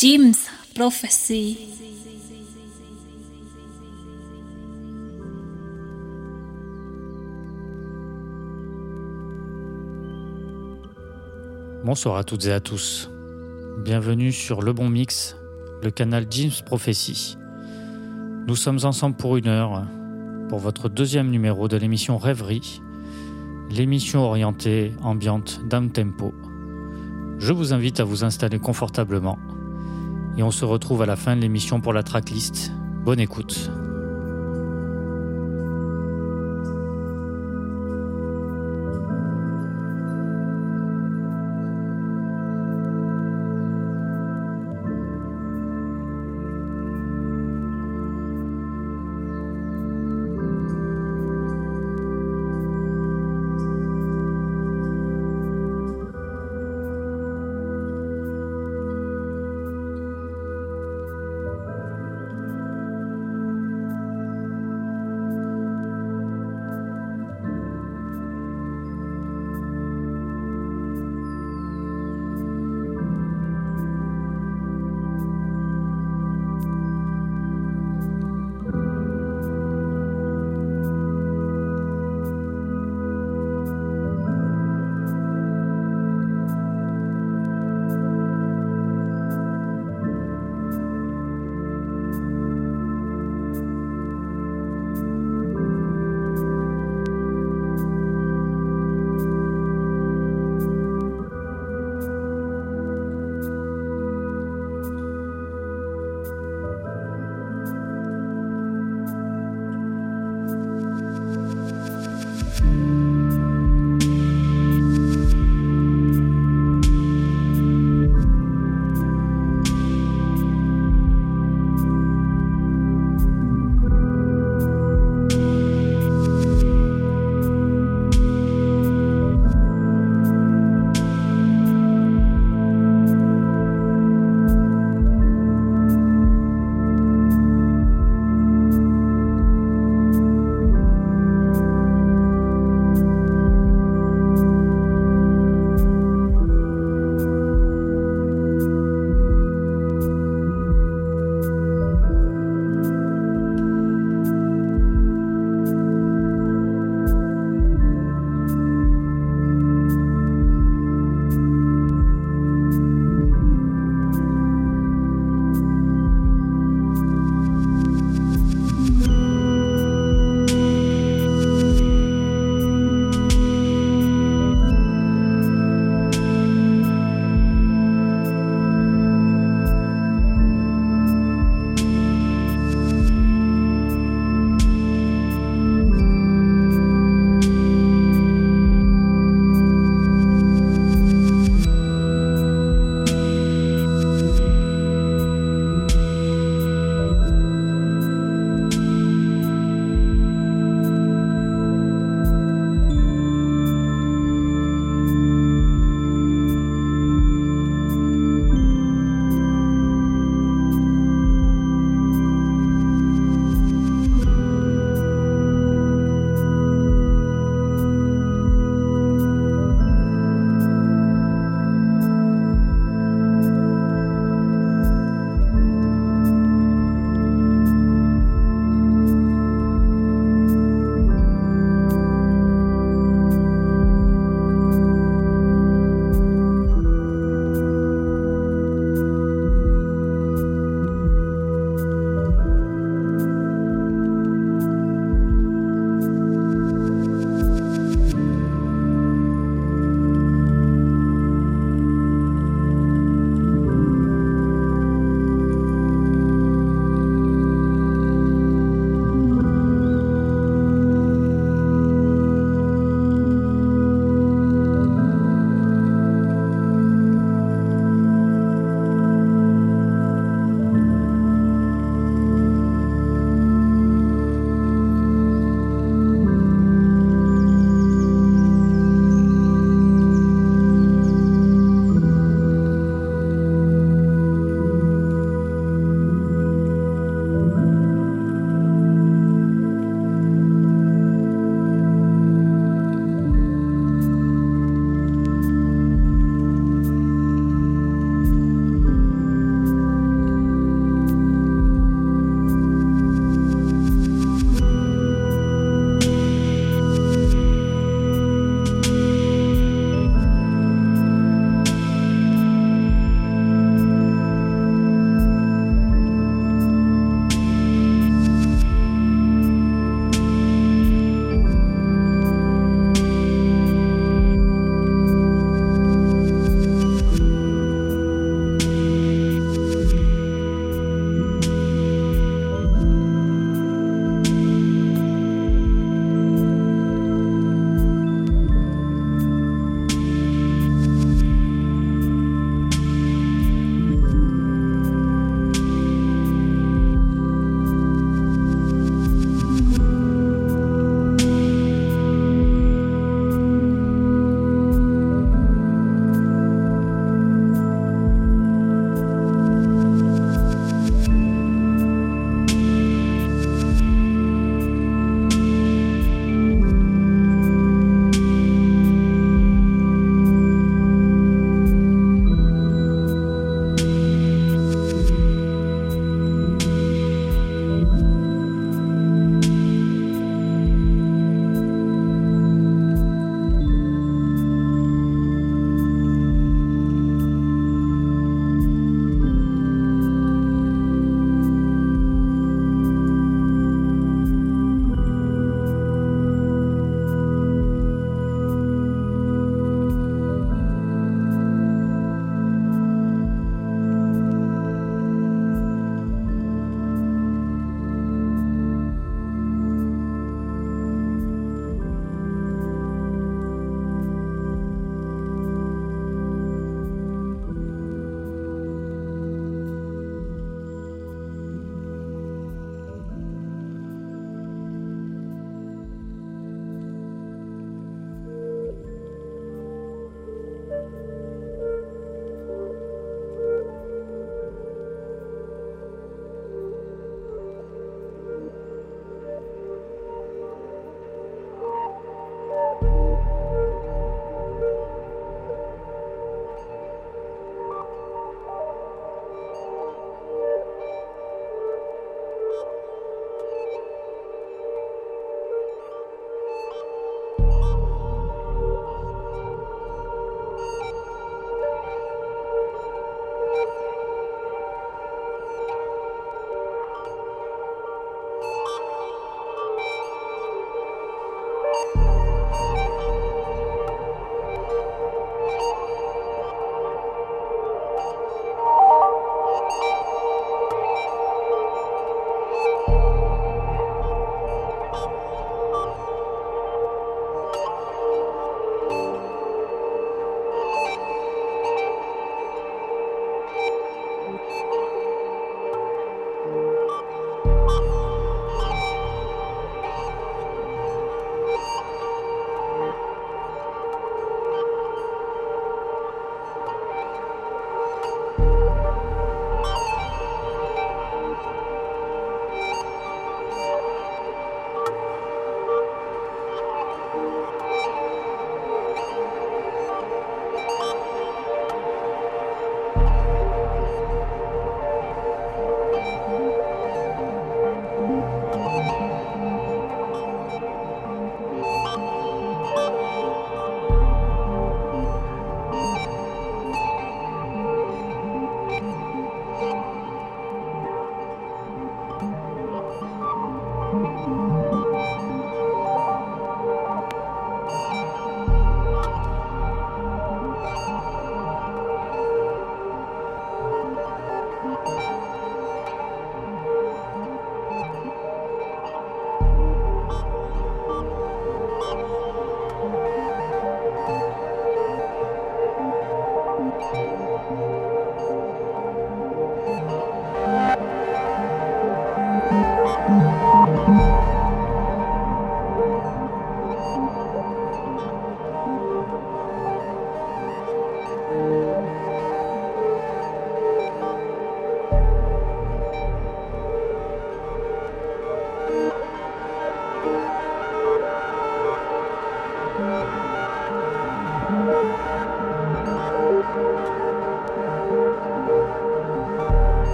Jim's Prophecy. Bonsoir à toutes et à tous. Bienvenue sur Le Bon Mix, le canal Jim's Prophecy. Nous sommes ensemble pour une heure pour votre deuxième numéro de l'émission Rêverie, l'émission orientée ambiante down tempo. Je vous invite à vous installer confortablement et on se retrouve à la fin de l'émission pour la tracklist. Bonne écoute.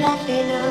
Here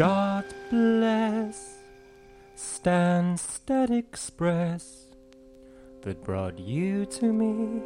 God bless, stand static express that brought you to me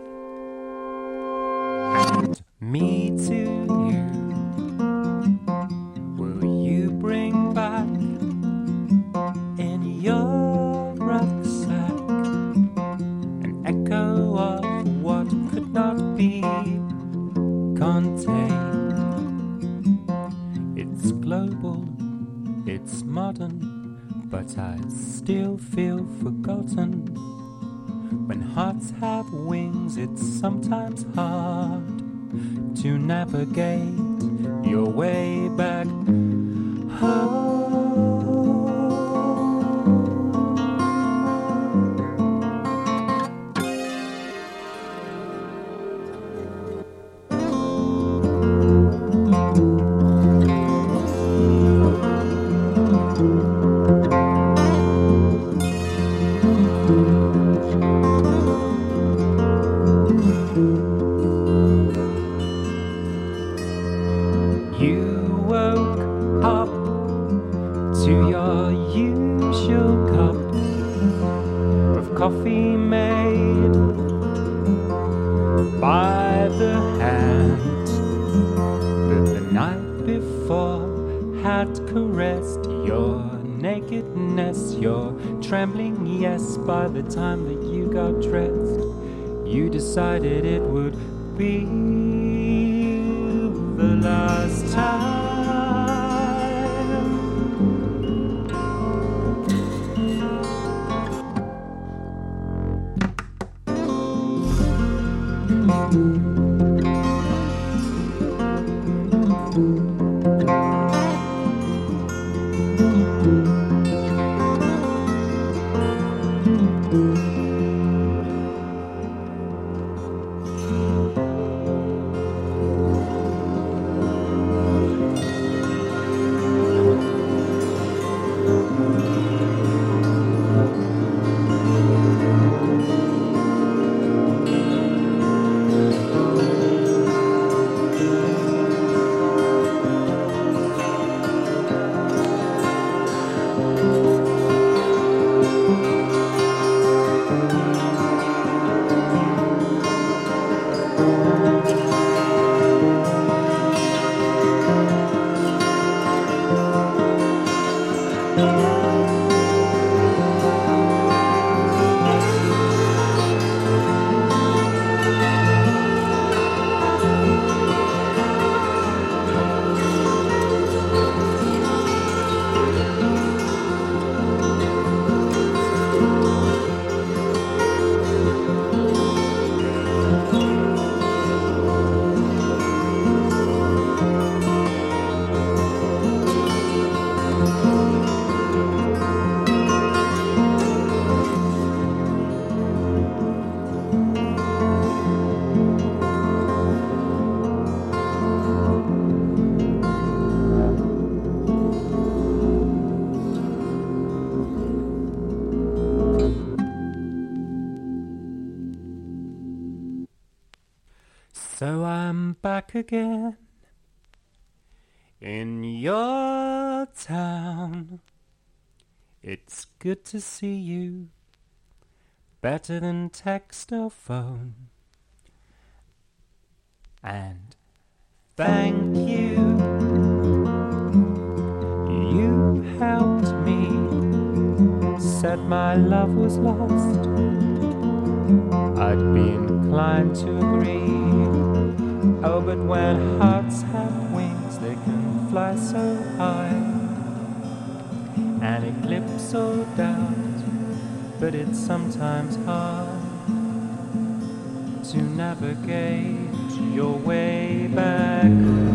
trembling yes. By the time that you got dressed, you decided it would again in your town. It's good to see you, better than text or phone. And thank you, you helped me. Said my love was lost. I'd be inclined to agree. Oh, but when hearts have wings, they can fly so high and eclipse all doubt. But it's sometimes hard to navigate your way back.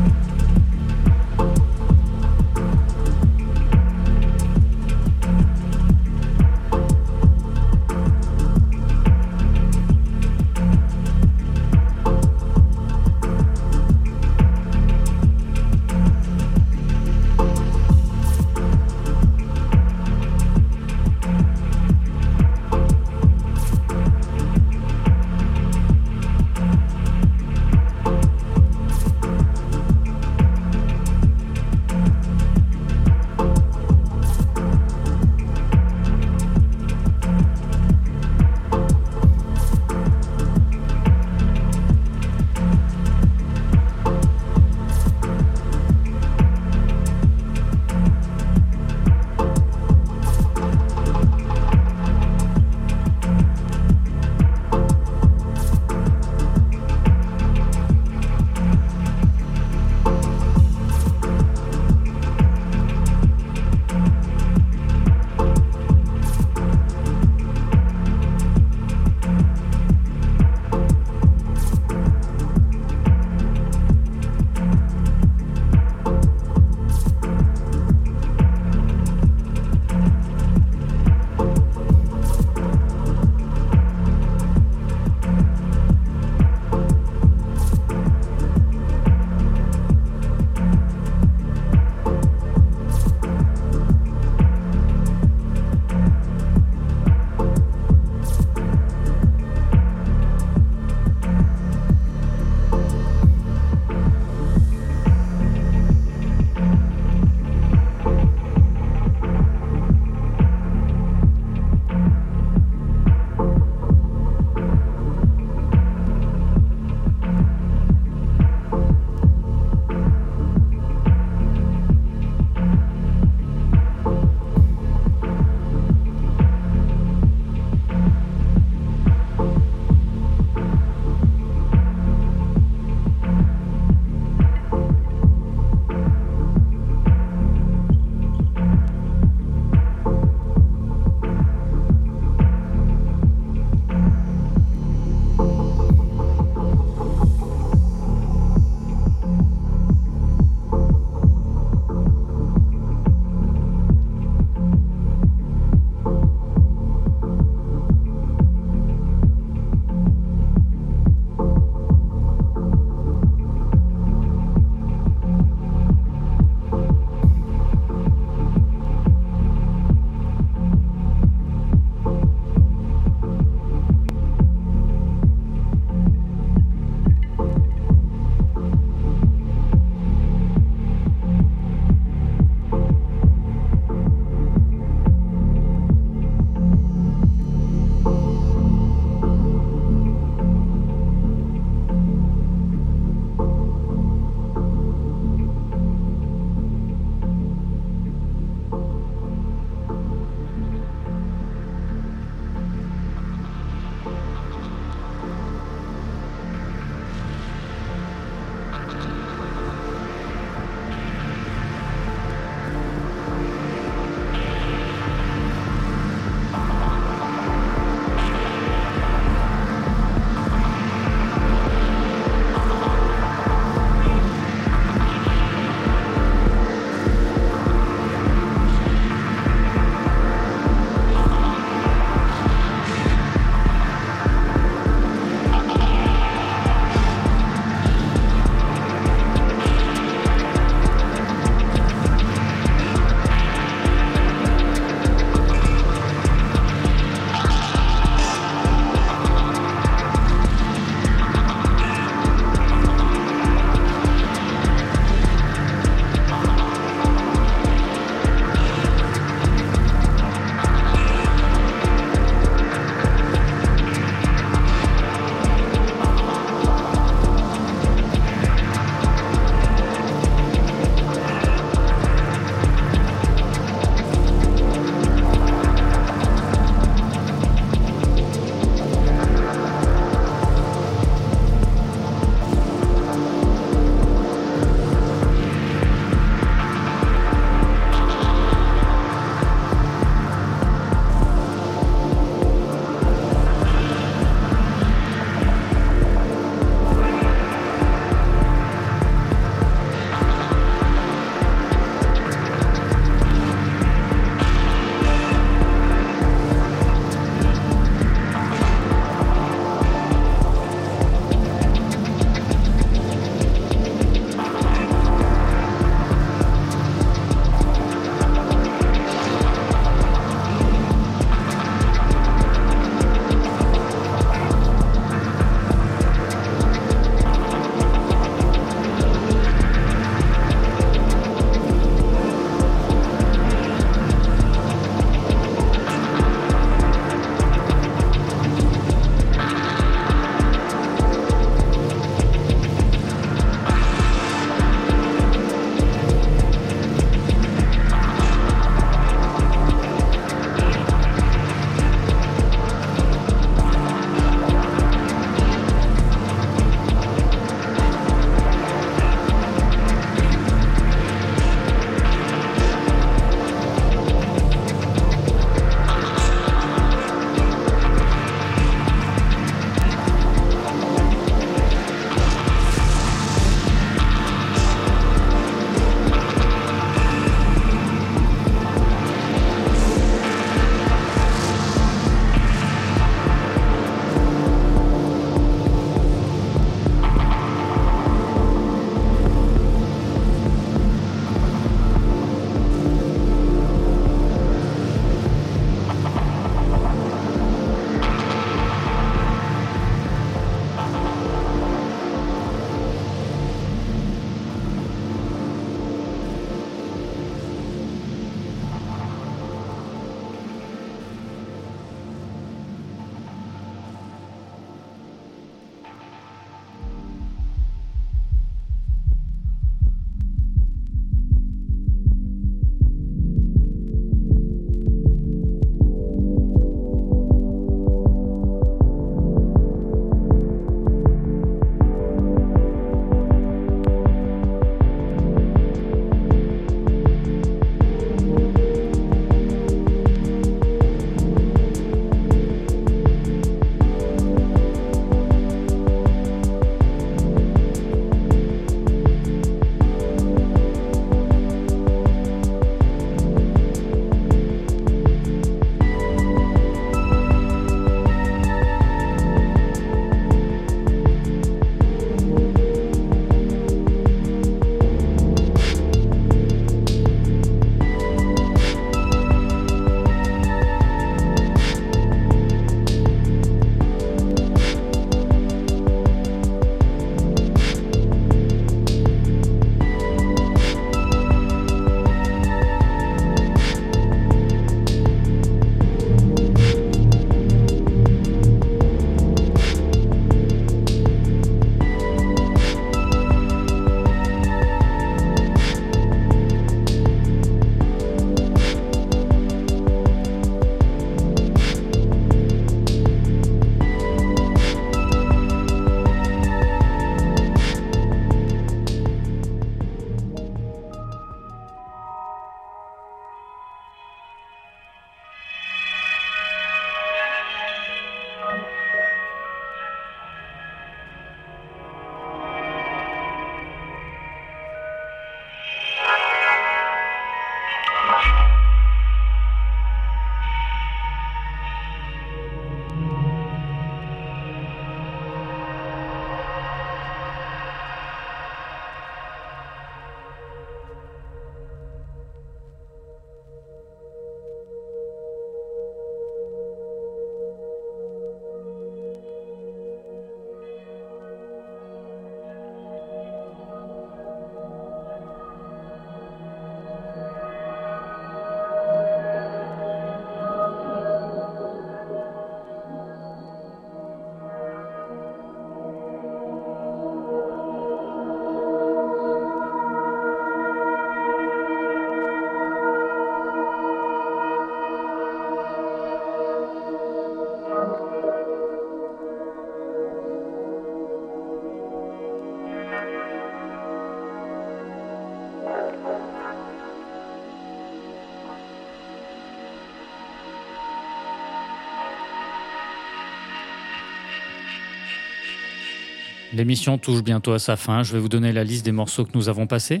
L'émission touche bientôt à sa fin. Je vais vous donner la liste des morceaux que nous avons passés.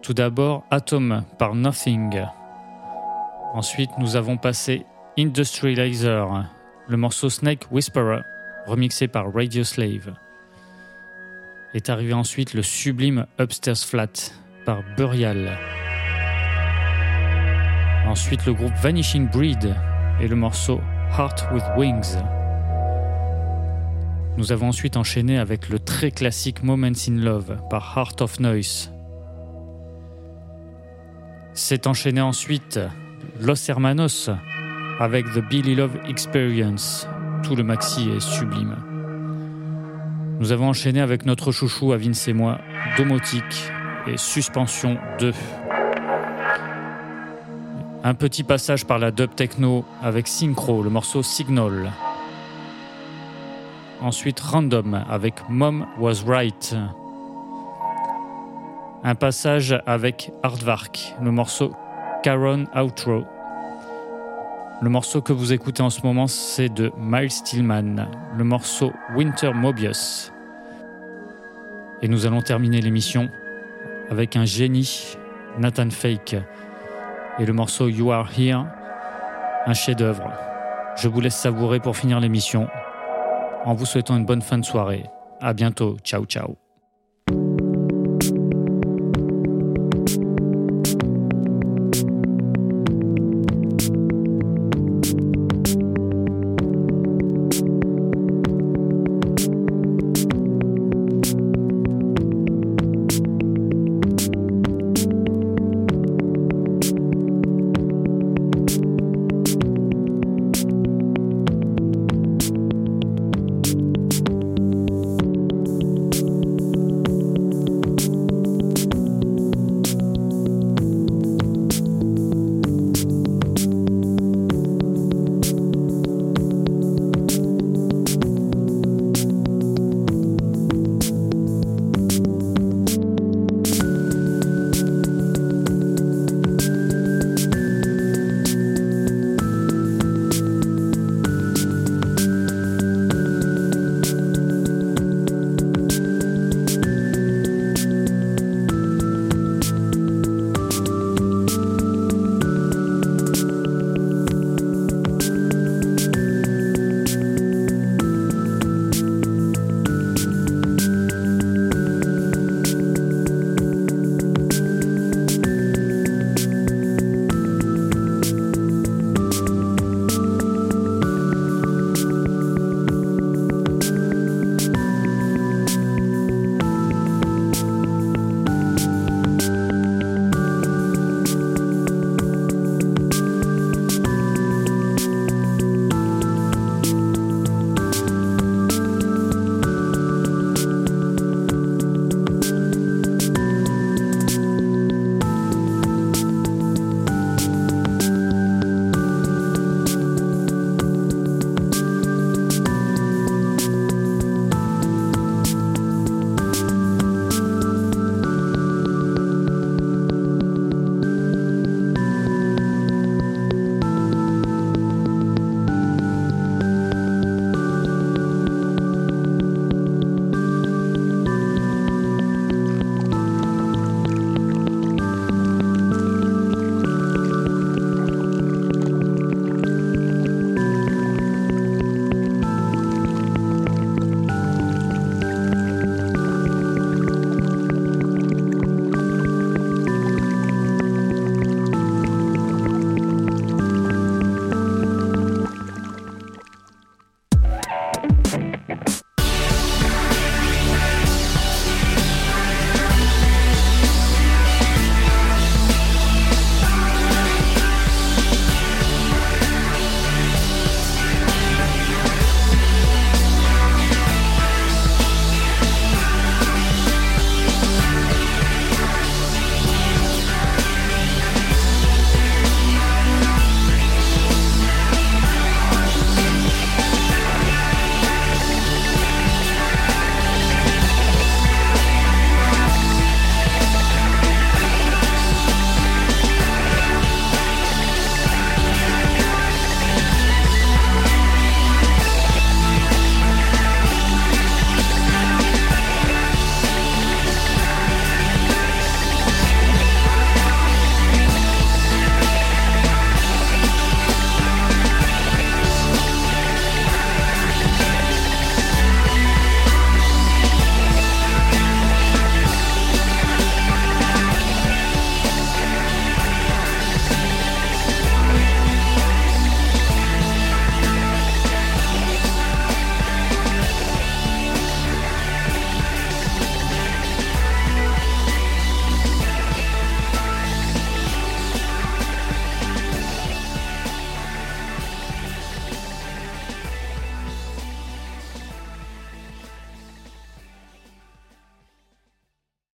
Tout d'abord, Atom par Nothing. Ensuite, nous avons passé Industrializer, le morceau Snake Whisperer, remixé par Radio Slave. Est arrivé ensuite le sublime Upstairs Flat par Burial. Ensuite, le groupe Vanishing Breed et le morceau Heart with Wings. Nous avons ensuite enchaîné avec le très classique Moments in Love par Heart of Noise. C'est enchaîné ensuite Los Hermanos avec The Billy Love Experience. Tout le maxi est sublime. Nous avons enchaîné avec notre chouchou à Vince et moi, Domotique et Suspension 2. Un petit passage par la dub techno avec Synchro, le morceau Signal. Ensuite Random avec Mom Was Right. Un passage avec Hardvark, le morceau Caron Outro. Le morceau que vous écoutez en ce moment, c'est de Miles Stillman, le morceau Winter Mobius. Et nous allons terminer l'émission avec un génie, Nathan Fake, et le morceau You Are Here, un chef-d'œuvre. Je vous laisse savourer pour finir l'émission en vous souhaitant une bonne fin de soirée. À bientôt. Ciao, ciao.